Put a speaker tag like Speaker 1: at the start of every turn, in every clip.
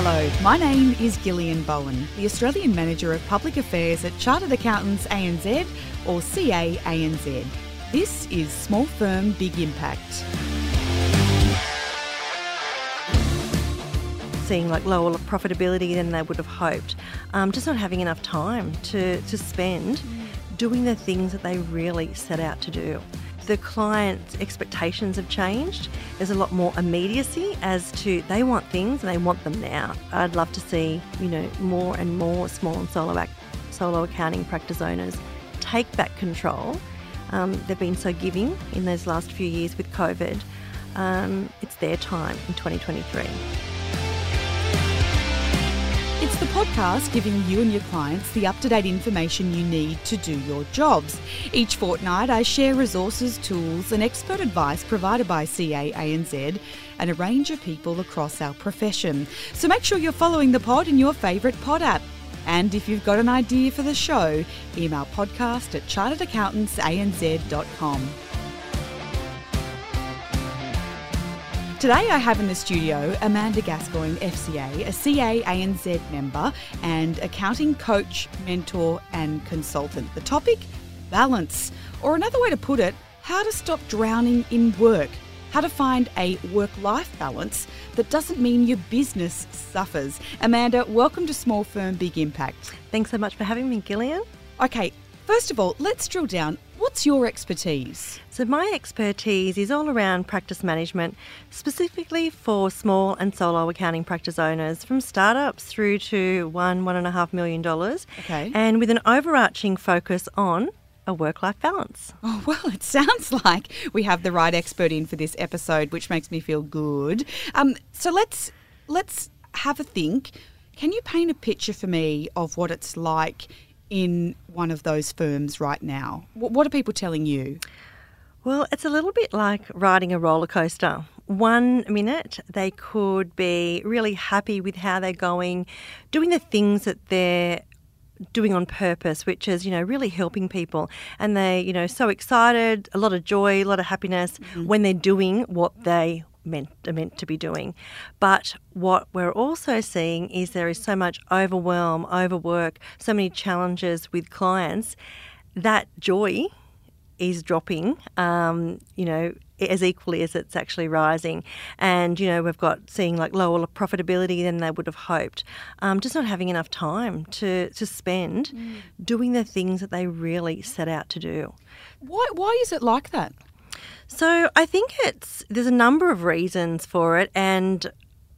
Speaker 1: Hello, my name is Gillian Bowen, the Australian Manager of Public Affairs at Chartered Accountants ANZ or CAANZ. This is Small Firm Big Impact.
Speaker 2: seeing like lower profitability than they would have hoped, um, just not having enough time to, to spend doing the things that they really set out to do. The client's expectations have changed. There's a lot more immediacy as to they want things and they want them now. I'd love to see, you know, more and more small and solo, ac- solo accounting practice owners take back control. Um, they've been so giving in those last few years with COVID. Um, it's their time in 2023.
Speaker 1: It's the podcast giving you and your clients the up to date information you need to do your jobs. Each fortnight, I share resources, tools, and expert advice provided by CAANZ and a range of people across our profession. So make sure you're following the pod in your favourite pod app. And if you've got an idea for the show, email podcast at charteredaccountantsanz.com. Today I have in the studio Amanda Gascoigne, FCA, a CA ANZ member and accounting coach, mentor and consultant. The topic, balance, or another way to put it, how to stop drowning in work. How to find a work life balance that doesn't mean your business suffers. Amanda, welcome to Small Firm Big Impact.
Speaker 2: Thanks so much for having me, Gillian.
Speaker 1: Okay, first of all, let's drill down. What's your expertise?
Speaker 2: So, my expertise is all around practice management, specifically for small and solo accounting practice owners, from startups through to one, one and a half million dollars.
Speaker 1: Okay.
Speaker 2: And with an overarching focus on a work life balance.
Speaker 1: Oh, well, it sounds like we have the right expert in for this episode, which makes me feel good. Um, so let's let's have a think. Can you paint a picture for me of what it's like in one of those firms right now? What, what are people telling you?
Speaker 2: Well, it's a little bit like riding a roller coaster. One minute they could be really happy with how they're going, doing the things that they're doing on purpose, which is, you know, really helping people. And they, you know, so excited, a lot of joy, a lot of happiness mm-hmm. when they're doing what they meant are meant to be doing. But what we're also seeing is there is so much overwhelm, overwork, so many challenges with clients that joy is dropping, um, you know, as equally as it's actually rising. And, you know, we've got seeing like lower profitability than they would have hoped. Um, just not having enough time to, to spend doing the things that they really set out to do.
Speaker 1: Why, why is it like that?
Speaker 2: So I think it's there's a number of reasons for it, and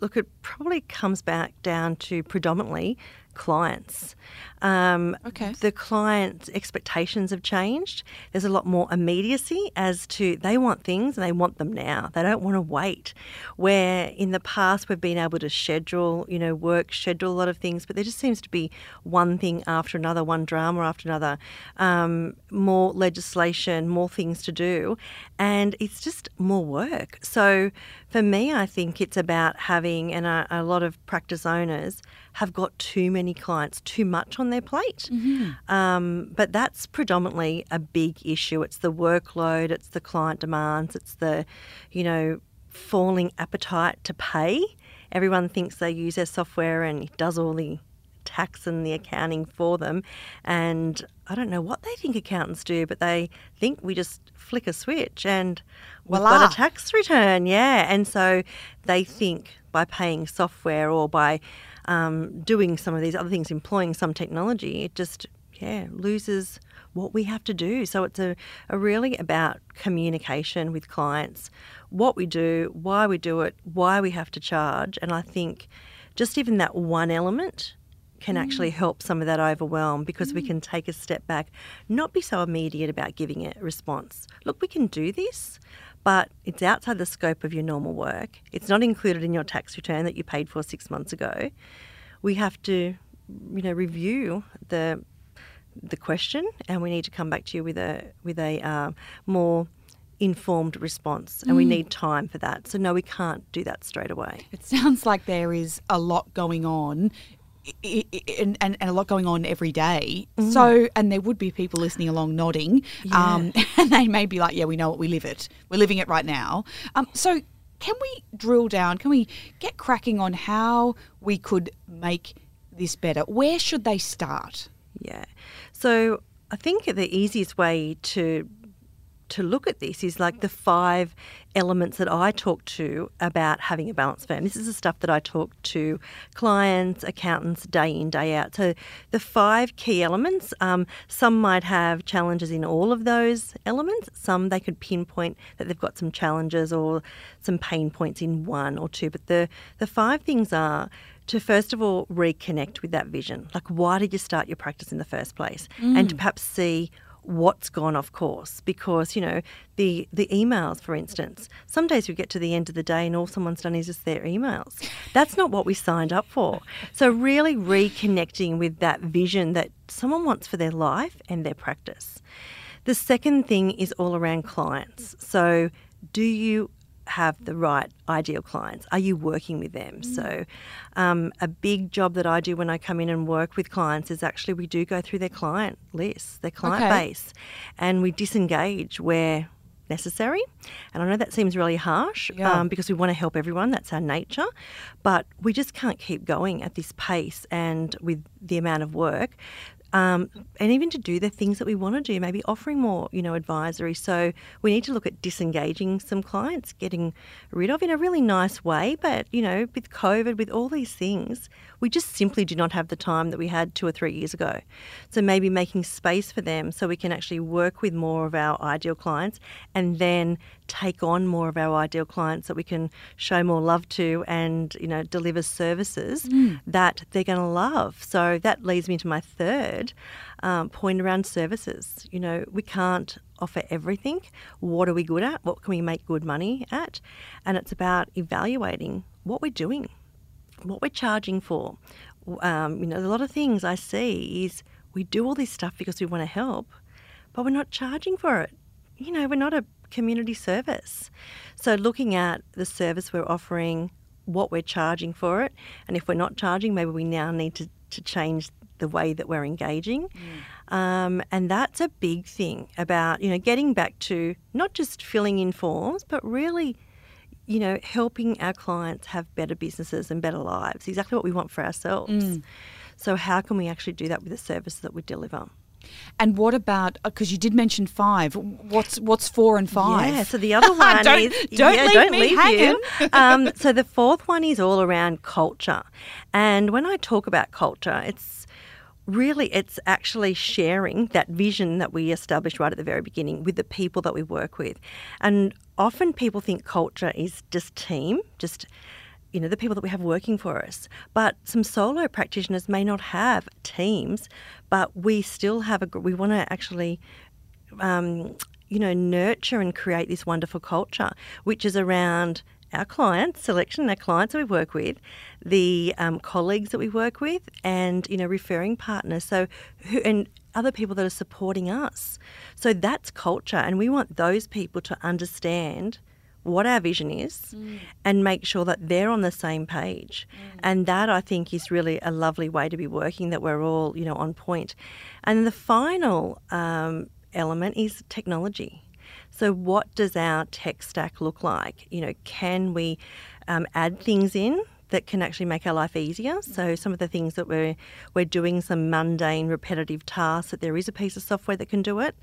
Speaker 2: look, it probably comes back down to predominantly clients. Um,
Speaker 1: Okay.
Speaker 2: The clients' expectations have changed. There's a lot more immediacy as to they want things and they want them now. They don't want to wait. Where in the past we've been able to schedule, you know, work, schedule a lot of things, but there just seems to be one thing after another, one drama after another, um, more legislation, more things to do, and it's just more work. So for me, I think it's about having, and a, a lot of practice owners have got too many clients, too much on their plate. Um, but that's predominantly a big issue. It's the workload, it's the client demands, it's the, you know, falling appetite to pay. Everyone thinks they use their software and it does all the tax and the accounting for them. And I don't know what they think accountants do, but they think we just flick a switch and we've
Speaker 1: Voila.
Speaker 2: got a tax return. Yeah. And so they think by paying software or by um, doing some of these other things, employing some technology, it just, yeah, loses what we have to do. So it's a, a really about communication with clients, what we do, why we do it, why we have to charge. And I think just even that one element can actually mm. help some of that overwhelm because we can mm. take a step back, not be so immediate about giving a response. Look, we can do this, but it's outside the scope of your normal work. It's not included in your tax return that you paid for six months ago. We have to, you know, review the the question, and we need to come back to you with a with a uh, more informed response, and we mm. need time for that. So no, we can't do that straight away.
Speaker 1: It sounds like there is a lot going on. And, and, and a lot going on every day. So, and there would be people listening along nodding, um, and they may be like, "Yeah, we know it. We live it. We're living it right now." Um, so, can we drill down? Can we get cracking on how we could make this better? Where should they start?
Speaker 2: Yeah. So I think the easiest way to to look at this is like the five elements that I talk to about having a balanced firm. This is the stuff that I talk to clients, accountants day in, day out. So the five key elements, um, some might have challenges in all of those elements. Some they could pinpoint that they've got some challenges or some pain points in one or two. But the, the five things are to first of all reconnect with that vision. Like, why did you start your practice in the first place? Mm. And to perhaps see what's gone off course. Because you know the the emails for instance some days we get to the end of the day and all someone's done is just their emails. That's not what we signed up for. So really reconnecting with that vision that someone wants for their life and their practice. The second thing is all around clients. So do you have the right ideal clients? Are you working with them? Mm. So, um, a big job that I do when I come in and work with clients is actually we do go through their client list, their client okay. base, and we disengage where necessary. And I know that seems really harsh yeah. um, because we want to help everyone, that's our nature, but we just can't keep going at this pace and with the amount of work um, and even to do the things that we want to do, maybe offering more, you know, advisory. So we need to look at disengaging some clients, getting rid of in a really nice way. But you know, with COVID, with all these things, we just simply do not have the time that we had two or three years ago. So maybe making space for them so we can actually work with more of our ideal clients, and then take on more of our ideal clients that we can show more love to and you know deliver services mm. that they're going to love. So that leads me to my third um, point around services. You know we can't offer everything. What are we good at? What can we make good money at? And it's about evaluating what we're doing what we're charging for. Um, you know a lot of things i see is we do all this stuff because we want to help but we're not charging for it. You know, we're not a community service. So looking at the service we're offering, what we're charging for it, and if we're not charging, maybe we now need to, to change the way that we're engaging. Mm. Um, and that's a big thing about, you know, getting back to not just filling in forms, but really, you know, helping our clients have better businesses and better lives, exactly what we want for ourselves. Mm. So, how can we actually do that with the service that we deliver?
Speaker 1: And what about because uh, you did mention five? What's what's four and five?
Speaker 2: Yeah, so the other one
Speaker 1: don't,
Speaker 2: is
Speaker 1: don't
Speaker 2: yeah,
Speaker 1: leave
Speaker 2: don't
Speaker 1: me
Speaker 2: leave
Speaker 1: hanging.
Speaker 2: Um, so the fourth one is all around culture, and when I talk about culture, it's really it's actually sharing that vision that we established right at the very beginning with the people that we work with, and often people think culture is just team, just you know, the people that we have working for us. But some solo practitioners may not have teams, but we still have a, we want to actually, um, you know, nurture and create this wonderful culture, which is around our clients, selection, our clients that we work with, the um, colleagues that we work with, and you know, referring partners. So, who, and other people that are supporting us. So that's culture, and we want those people to understand what our vision is mm. and make sure that they're on the same page. Mm. And that I think is really a lovely way to be working, that we're all, you know, on point. And the final um, element is technology. So, what does our tech stack look like? You know, can we um, add things in that can actually make our life easier? So, some of the things that we're we're doing, some mundane, repetitive tasks, that there is a piece of software that can do it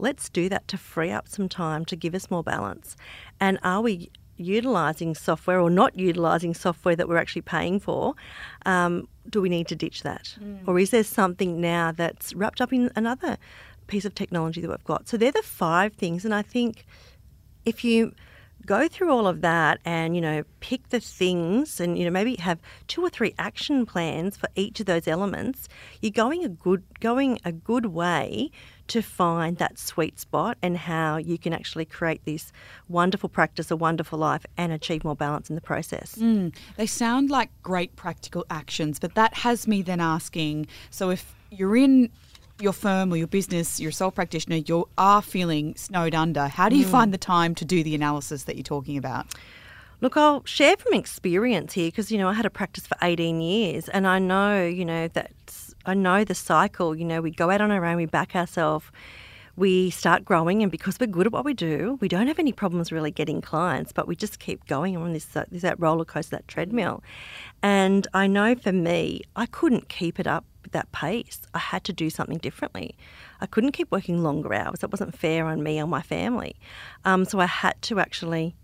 Speaker 2: let's do that to free up some time to give us more balance. And are we utilising software or not utilising software that we're actually paying for? Um, do we need to ditch that? Mm. Or is there something now that's wrapped up in another piece of technology that we've got? So they're the five things. And I think if you go through all of that and you know pick the things and you know maybe have two or three action plans for each of those elements you're going a good going a good way to find that sweet spot and how you can actually create this wonderful practice, a wonderful life, and achieve more balance in the process.
Speaker 1: Mm, they sound like great practical actions, but that has me then asking so if you're in your firm or your business, you're a sole practitioner, you are feeling snowed under, how do you mm. find the time to do the analysis that you're talking about?
Speaker 2: Look, I'll share from experience here because, you know, I had a practice for 18 years and I know, you know, that I know the cycle. You know, we go out on our own, we back ourselves, we start growing, and because we're good at what we do, we don't have any problems really getting clients, but we just keep going on this, uh, that roller coaster, that treadmill. And I know for me, I couldn't keep it up with that pace. I had to do something differently. I couldn't keep working longer hours. That wasn't fair on me or my family. Um, so I had to actually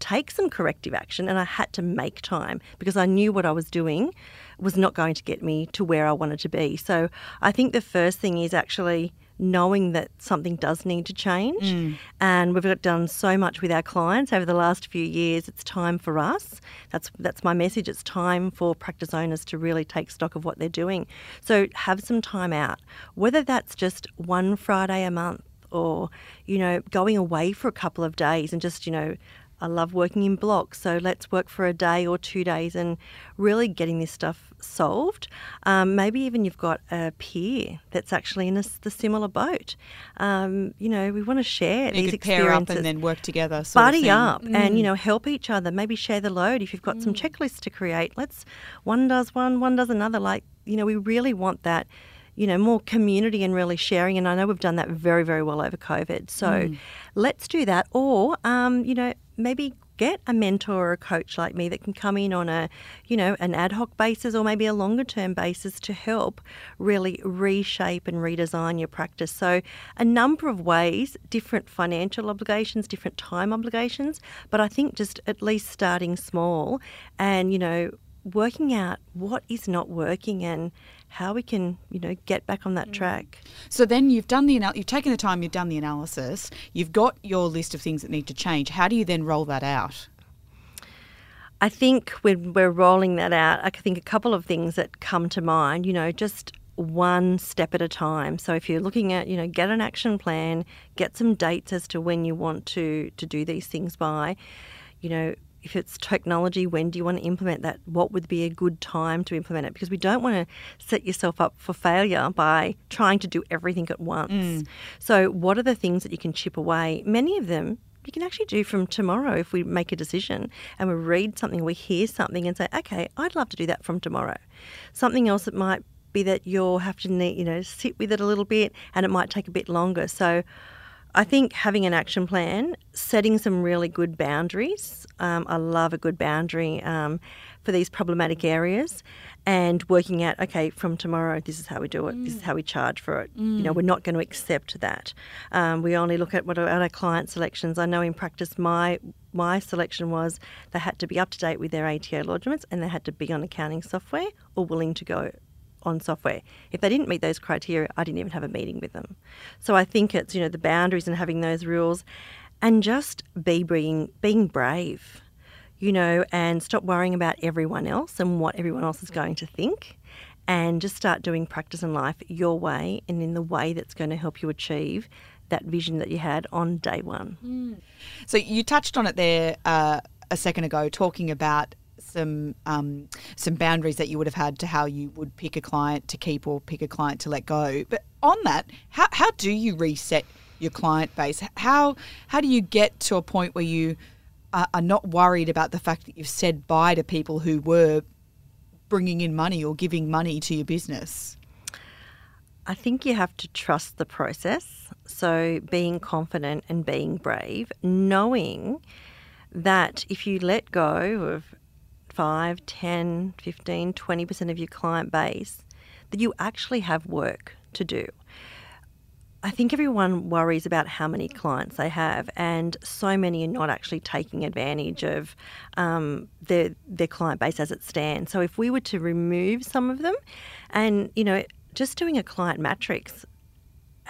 Speaker 2: take some corrective action and I had to make time because I knew what I was doing was not going to get me to where I wanted to be. So I think the first thing is actually knowing that something does need to change. Mm. And we've done so much with our clients over the last few years. It's time for us. That's that's my message. It's time for practice owners to really take stock of what they're doing. So have some time out, whether that's just one Friday a month or you know going away for a couple of days and just you know I love working in blocks, so let's work for a day or two days and really getting this stuff solved. Um, maybe even you've got a peer that's actually in a, the similar boat. Um, you know, we want to share
Speaker 1: you
Speaker 2: these
Speaker 1: could
Speaker 2: experiences.
Speaker 1: pair up and then work together.
Speaker 2: Buddy up mm. and, you know, help each other. Maybe share the load. If you've got mm. some checklists to create, let's, one does one, one does another. Like, you know, we really want that you know, more community and really sharing. And I know we've done that very, very well over COVID. So mm. let's do that. Or, um, you know, maybe get a mentor or a coach like me that can come in on a, you know, an ad hoc basis or maybe a longer term basis to help really reshape and redesign your practice. So, a number of ways, different financial obligations, different time obligations, but I think just at least starting small and, you know, working out what is not working and how we can, you know, get back on that mm. track.
Speaker 1: So then you've done the anal- you've taken the time, you've done the analysis, you've got your list of things that need to change. How do you then roll that out?
Speaker 2: I think when we're rolling that out, I think a couple of things that come to mind, you know, just one step at a time. So if you're looking at, you know, get an action plan, get some dates as to when you want to to do these things by, you know, if it's technology, when do you want to implement that? What would be a good time to implement it? Because we don't want to set yourself up for failure by trying to do everything at once. Mm. So, what are the things that you can chip away? Many of them you can actually do from tomorrow if we make a decision and we read something, we hear something and say, okay, I'd love to do that from tomorrow. Something else that might be that you'll have to, you know, sit with it a little bit and it might take a bit longer. So, I think having an action plan, setting some really good boundaries. Um, I love a good boundary um, for these problematic areas, and working out okay from tomorrow this is how we do it. Mm. This is how we charge for it. Mm. You know, mm. we're not going to accept that. Um, we only look at what are our client selections. I know in practice my my selection was they had to be up to date with their ATO lodgements and they had to be on accounting software or willing to go on software. If they didn't meet those criteria, I didn't even have a meeting with them. So I think it's, you know, the boundaries and having those rules and just be being, being brave, you know, and stop worrying about everyone else and what everyone else is going to think and just start doing practice in life your way and in the way that's going to help you achieve that vision that you had on day one. Mm.
Speaker 1: So you touched on it there uh, a second ago, talking about some um, some boundaries that you would have had to how you would pick a client to keep or pick a client to let go. But on that, how, how do you reset your client base? How how do you get to a point where you are, are not worried about the fact that you've said bye to people who were bringing in money or giving money to your business?
Speaker 2: I think you have to trust the process. So being confident and being brave, knowing that if you let go of 5, 10, 15, 20% of your client base, that you actually have work to do. I think everyone worries about how many clients they have, and so many are not actually taking advantage of um, their their client base as it stands. So if we were to remove some of them, and you know, just doing a client matrix,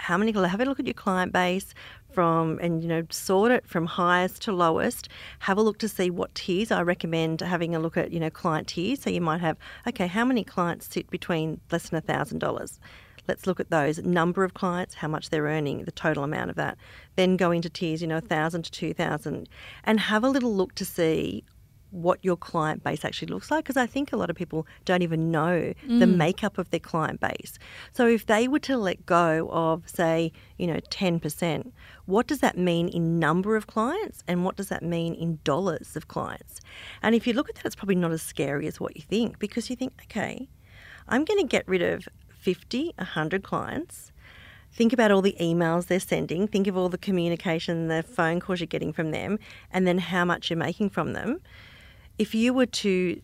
Speaker 2: how many have a look at your client base from and you know sort it from highest to lowest. Have a look to see what tiers. I recommend having a look at you know client tiers. So you might have okay how many clients sit between less than a thousand dollars? Let's look at those. Number of clients how much they're earning the total amount of that. Then go into tiers you know a 1000 to 2000 and have a little look to see what your client base actually looks like because I think a lot of people don't even know mm. the makeup of their client base. So if they were to let go of say, you know, 10%, what does that mean in number of clients and what does that mean in dollars of clients? And if you look at that it's probably not as scary as what you think because you think, okay, I'm going to get rid of 50, 100 clients think about all the emails they're sending, think of all the communication, the phone calls you're getting from them, and then how much you're making from them. If you were to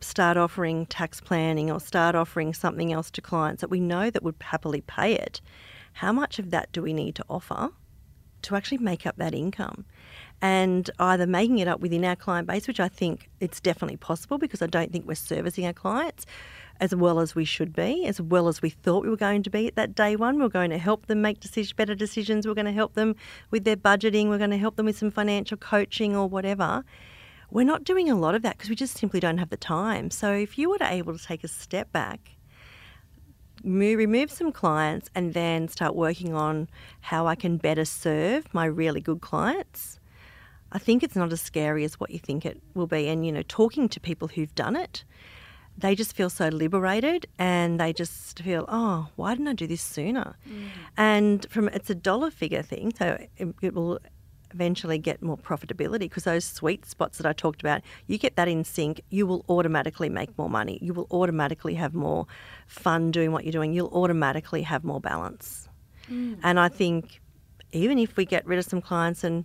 Speaker 2: start offering tax planning or start offering something else to clients that we know that would happily pay it, how much of that do we need to offer to actually make up that income? And either making it up within our client base, which I think it's definitely possible because I don't think we're servicing our clients as well as we should be, as well as we thought we were going to be at that day one. We're going to help them make decision, better decisions. We're going to help them with their budgeting. We're going to help them with some financial coaching or whatever. We're not doing a lot of that because we just simply don't have the time. So if you were able to take a step back move, remove some clients and then start working on how I can better serve my really good clients. I think it's not as scary as what you think it will be. And, you know, talking to people who've done it, they just feel so liberated and they just feel, oh, why didn't I do this sooner? Mm. And from it's a dollar figure thing, so it, it will eventually get more profitability because those sweet spots that I talked about, you get that in sync, you will automatically make more money. You will automatically have more fun doing what you're doing. You'll automatically have more balance. Mm. And I think even if we get rid of some clients and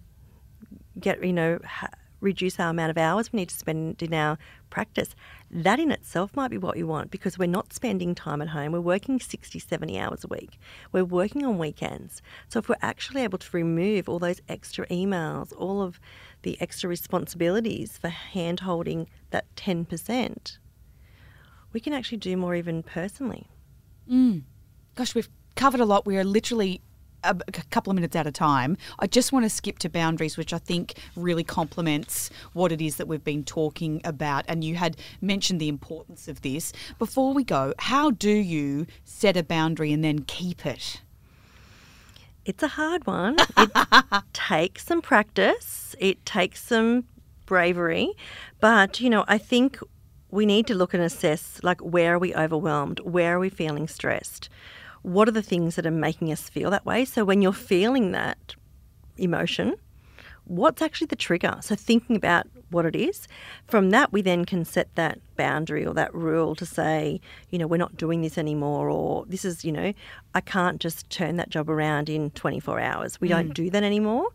Speaker 2: get, you know, ha- reduce our amount of hours we need to spend in our practice, that in itself might be what you want because we're not spending time at home. We're working 60, 70 hours a week. We're working on weekends. So if we're actually able to remove all those extra emails, all of the extra responsibilities for hand holding that 10%, we can actually do more even personally.
Speaker 1: Mm. Gosh, we've covered a lot. We are literally a, couple of minutes at a time. I just want to skip to boundaries, which I think really complements what it is that we've been talking about. And you had mentioned the importance of this. Before we go, how do you set a boundary and then keep it?
Speaker 2: It's a hard one. It takes some practice, it takes some bravery. But, you know, I think we need to look and assess like where are we overwhelmed? Where are we feeling stressed? What are the things that are making us feel that way? So when you're feeling that emotion, what's actually the trigger? So thinking about what it is. From that, we then can set that boundary or that rule to say, you know, we're not doing this anymore, or this is, you know, I can't just turn that job around in 24 hours. We mm. don't do that anymore.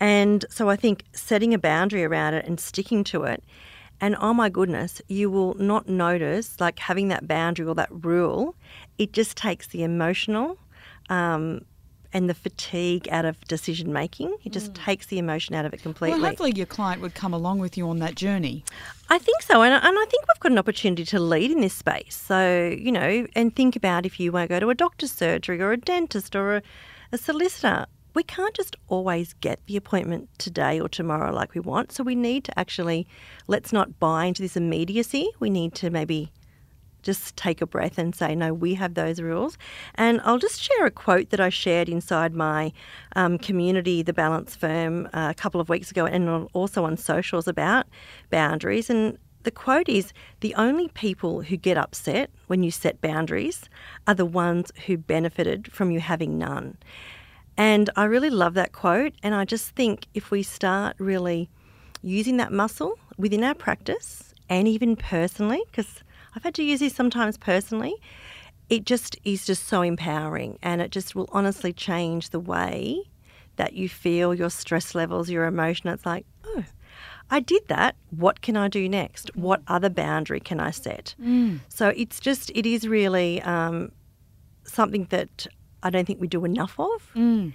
Speaker 2: And so I think setting a boundary around it and sticking to it and oh my goodness, you will not notice like having that boundary or that rule. It just takes the emotional um, and the fatigue out of decision making. It just mm. takes the emotion out of it completely.
Speaker 1: Well, hopefully your client would come along with you on that journey.
Speaker 2: I think so, and, and I think we've got an opportunity to lead in this space. So you know, and think about if you want to go to a doctor's surgery or a dentist or a, a solicitor we can't just always get the appointment today or tomorrow like we want. So we need to actually, let's not buy into this immediacy. We need to maybe just take a breath and say, no, we have those rules. And I'll just share a quote that I shared inside my um, community, the Balance Firm, uh, a couple of weeks ago, and also on socials about boundaries. And the quote is The only people who get upset when you set boundaries are the ones who benefited from you having none. And I really love that quote. And I just think if we start really using that muscle within our practice and even personally, because I've had to use this sometimes personally, it just is just so empowering and it just will honestly change the way that you feel your stress levels, your emotion. It's like, oh, I did that. What can I do next? What other boundary can I set? Mm. So it's just, it is really um, something that I don't think we do enough of. Mm.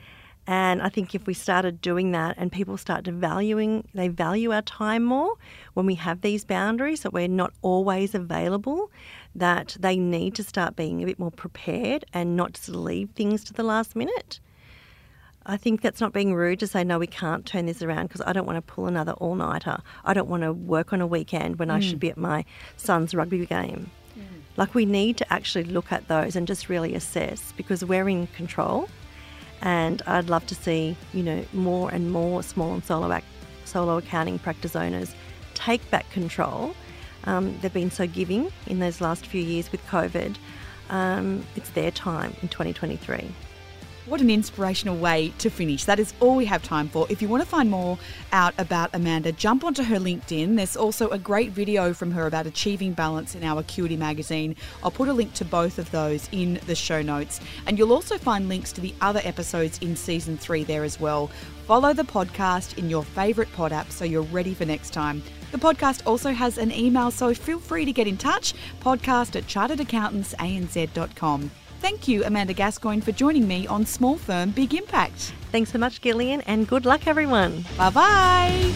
Speaker 2: And I think if we started doing that and people start to valuing, they value our time more when we have these boundaries that we're not always available, that they need to start being a bit more prepared and not just leave things to the last minute. I think that's not being rude to say, no, we can't turn this around because I don't want to pull another all nighter. I don't want to work on a weekend when mm. I should be at my son's rugby game. Like we need to actually look at those and just really assess because we're in control. And I'd love to see, you know, more and more small and solo act, solo accounting practice owners take back control. Um, they've been so giving in those last few years with COVID. Um, it's their time in 2023.
Speaker 1: What an inspirational way to finish. That is all we have time for. If you want to find more out about Amanda, jump onto her LinkedIn. There's also a great video from her about achieving balance in our Acuity magazine. I'll put a link to both of those in the show notes. And you'll also find links to the other episodes in season three there as well. Follow the podcast in your favourite pod app so you're ready for next time. The podcast also has an email, so feel free to get in touch podcast at charteredaccountantsanz.com. Thank you, Amanda Gascoigne, for joining me on Small Firm Big Impact.
Speaker 2: Thanks so much, Gillian, and good luck, everyone.
Speaker 1: Bye bye.